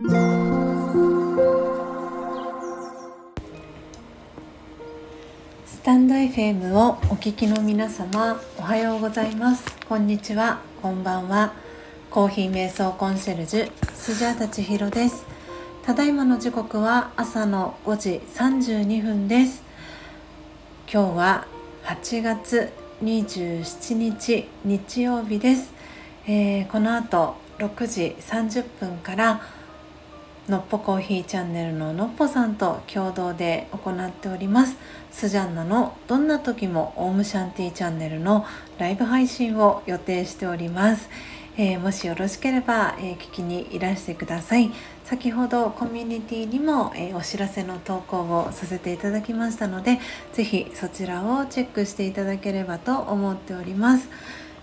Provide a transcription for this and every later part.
スタンド FM をお聞きの皆様おはようございます。こんにちは。こんばんは。コーヒー瞑想コンシェルジュスジャータチヒロです。ただいまの時刻は朝の5時32分です。今日は8月27日日曜日です、えー、この後6時30分からのっぽコーヒーチャンネルののっぽさんと共同で行っております。スジャンナのどんな時もオームシャンティチャンネルのライブ配信を予定しております、えー、もしよろしければ、えー、聞きにいらしてください。先ほどコミュニティにも、えー、お知らせの投稿をさせていただきましたのでぜひそちらをチェックしていただければと思っております、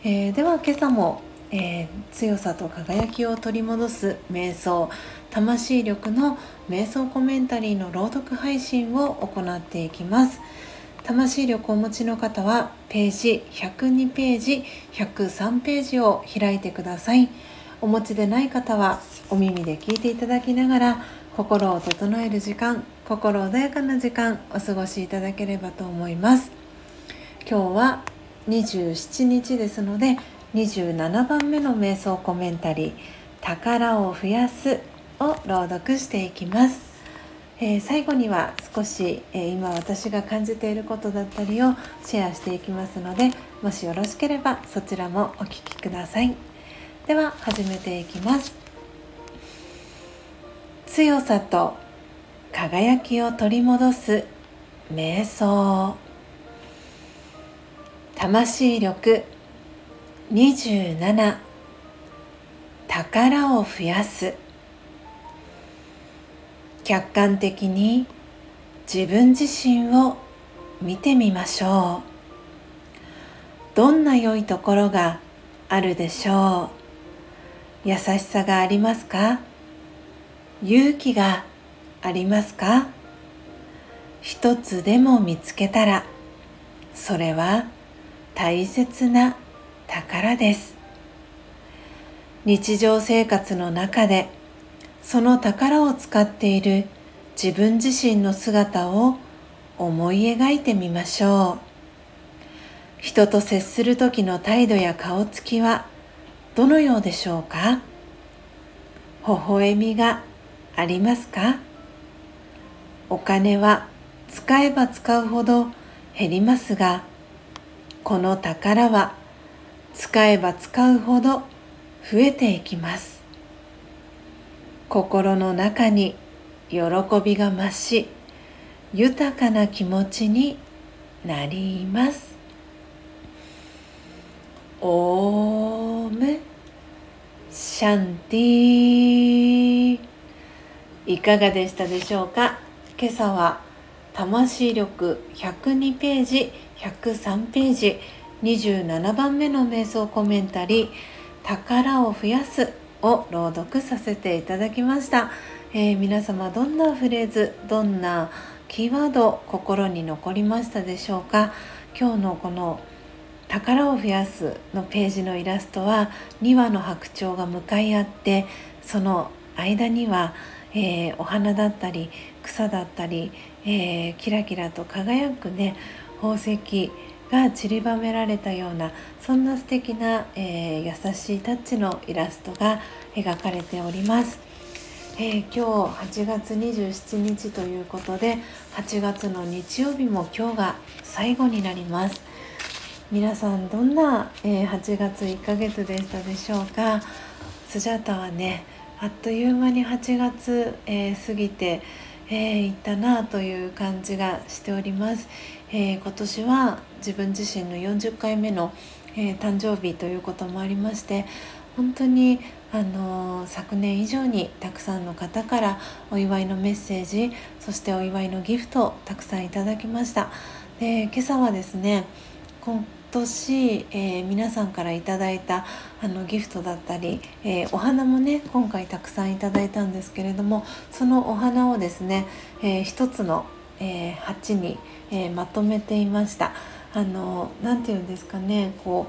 えでは今朝もえー、強さと輝きを取り戻す瞑想魂力の瞑想コメンタリーの朗読配信を行っていきます。魂力をお持ちの方はページ102ページ103ページを開いてください。お持ちでない方はお耳で聞いていただきながら心を整える時間心穏やかな時間お過ごしいただければと思います。今日は27日ですので27番目の瞑想コメンタリー「宝を増やす」を朗読していきます、えー、最後には少し、えー、今私が感じていることだったりをシェアしていきますのでもしよろしければそちらもお聴きください。では始めていきます。強さと輝きを取り戻す瞑想。魂力27宝を増やす。客観的に自分自身を見てみましょう。どんな良いところがあるでしょう。優しさがありますか？勇気がありますか？一つでも見つけたらそれは大切な宝です。日常生活の中でその宝を使っている自分自身の姿を思い描いてみましょう。人と接する時の態度や顔つきはどのようでしょうか？微笑みがありますか？お金は使えば使うほど減りますがこの宝は使えば使うほど増えていきます。心の中に喜びが増し豊かな気持ちになります。オームシャンティいかがでしたでしょうか？今朝は魂力102ページ103ページ27番目の瞑想コメンタリー「宝を増やす」を朗読させていただきました、えー、皆様どんなフレーズどんなキーワード心に残りましたでしょうか？今日のこの「宝を増やす」のページのイラストは2羽の白鳥が向かい合ってその間には、えー、お花だったり草だったり、えー、キラキラと輝くね宝石が散りばめられたようなそんな素敵な、えー、優しいタッチのイラストが描かれております、えー、今日8月27日ということで8月の日曜日も今日が最後になります。皆さんどんな、えー、8月1ヶ月でしたでしょうか？スジャータはねあっという間に8月、えー、過ぎてえー、行ったなという感じがしております、えー、今年は自分自身の40回目の、えー、誕生日ということもありまして本当にあの昨年以上にたくさんの方からお祝いのメッセージそしてお祝いのギフトをたくさんいただきました。で今朝はですね今年、えー、皆さんからいただいたあのギフトだったり、えー、お花もね今回たくさんいただいたんですけれどもそのお花をですね、えー、一つの、えー、鉢に、まとめていました。あのなて言うんですかねこ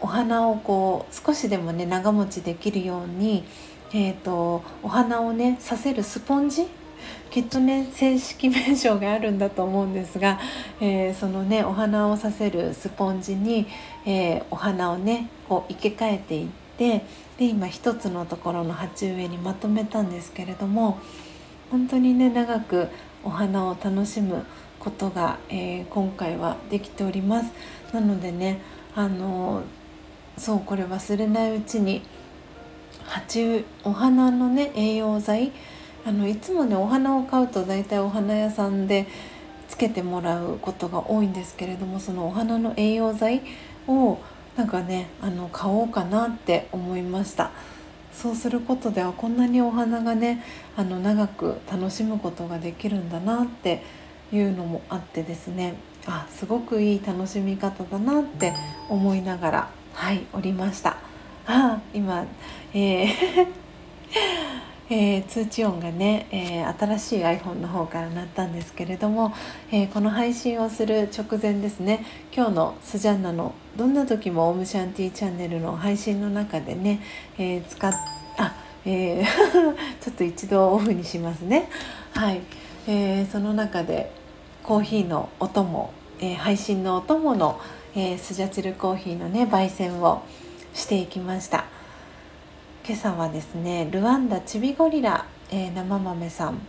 うお花をこう少しでもね長持ちできるように、えーと、お花をねさせるスポンジ？きっとね正式名称があるんだと思うんですが、えー、そのねお花をさせるスポンジに、えー、お花をねこう生け替えていってで今一つのところの鉢植えにまとめたんですけれども本当にね長くお花を楽しむことが、えー、今回はできております。なのでねあのそうこれ忘れないうちに鉢お花のね栄養剤あのいつもねお花を買うと大体お花屋さんでつけてもらうことが多いんですけれどもそのお花の栄養剤をなんかねあの買おうかなって思いました。そうすることではこんなにお花がねあの長く楽しむことができるんだなっていうのもあってですねあすごくいい楽しみ方だなって思いながらはいおりました。あ今、えーえー、通知音がね、えー、新しい iPhone の方から鳴ったんですけれども、えー、この配信をする直前ですね今日のスジャンナの「どんな時もオムシャンティーチャンネル」の配信の中でね、え使っあ、え ちょっと一度オフにしますね。はい、えーその中でコーヒーのお供、え配信のお供の、えスジャチルコーヒーのね焙煎をしていきました。今朝はですねルワンダチビゴリラ、えー、生豆さん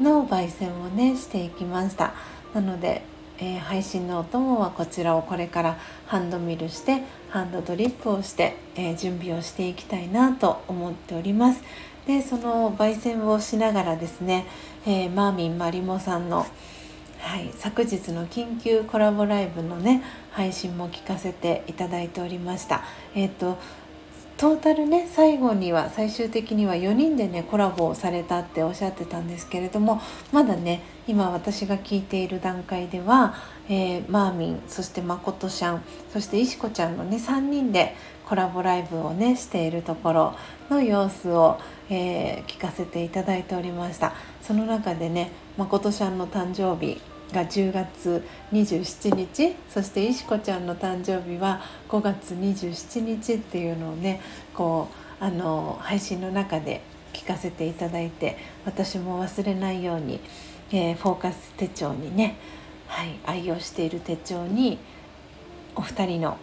の焙煎をねしていきましたなので、えー、配信のお供はこちらをこれからハンドミルしてハンドドリップをして、えー、準備をしていきたいなと思っておりますでその焙煎をしながらですね、えマーミンマリモさんのはい、昨日の緊急コラボライブのね配信も聞かせていただいておりました。えっ、ー、とトータルね最後には最終的には4人でねコラボをされたっておっしゃってたんですけれどもまだね今私が聞いている段階では、えー、マーミンそしてまことちゃんそしていしこちゃんのね3人でコラボライブをねしているところの様子を、えー、聞かせていただいておりました。その中でねまことちゃんの誕生日が10月27日そしていしこちゃんの誕生日は5月27日っていうのをねこうあの配信の中で聞かせていただいて私も忘れないように、えー、フォーカス手帳にね、はい、愛用している手帳にお二人の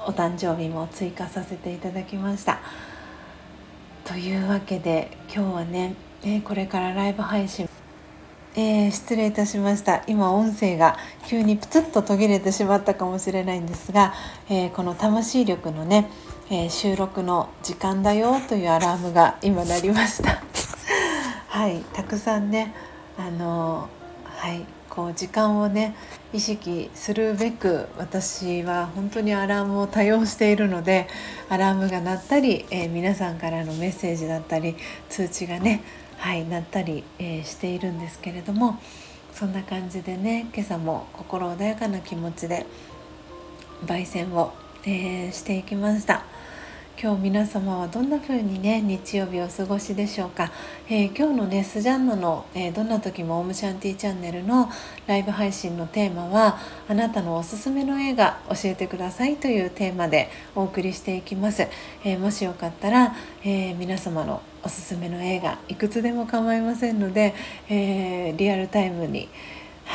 お誕生日も追加させていただきました。というわけで今日はね、えー、これからライブ配信えー、失礼いたしました。今音声が急にプツッと途切れてしまったかもしれないんですが、えー、この魂力のね、えー、収録の時間だよというアラームが今鳴りました。はいたくさんねあのはいこう時間をね意識するべく私は本当にアラームを多用しているのでアラームが鳴ったり、え皆さんからのメッセージだったり通知がねはいなったり、えー、しているんですけれどもそんな感じでね今朝も心穏やかな気持ちで焙煎を、えー、していきました。今日皆様はどんな風にね日曜日をお過ごしでしょうか、えー、今日のねスジャンナの、えー、どんな時もオムシャンティチャンネルのライブ配信のテーマはあなたのおすすめの映画教えてくださいというテーマでお送りしていきます、えー、もしよかったら、え皆様のおすすめの映画いくつでも構いませんので、えリアルタイムに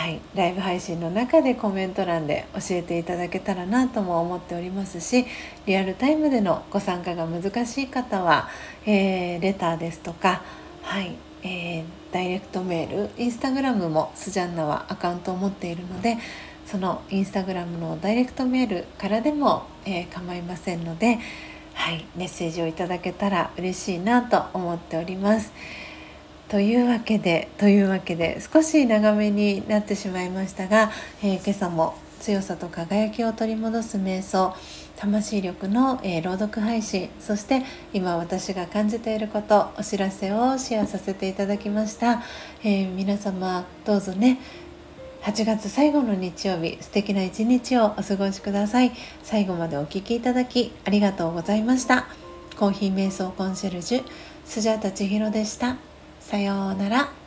はい、ライブ配信の中でコメント欄で教えていただけたらなとも思っておりますしリアルタイムでのご参加が難しい方は、えー、レターですとか、はい。えー、ダイレクトメールインスタグラムもスジャンナはアカウントを持っているのでそのインスタグラムのダイレクトメールからでも、えー、構いませんので、はい、メッセージをいただけたら嬉しいなと思っております。というわけでというわけで少し長めになってしまいましたが、えー、今朝も強さと輝きを取り戻す瞑想魂力の、えー、朗読配信そして今私が感じていることお知らせをシェアさせていただきました、えー、皆様どうぞね8月最後の日曜日素敵な一日をお過ごしください。最後までお聴きいただきありがとうございました。コーヒー瞑想コンシェルジュスジャータ千尋でした。さようなら。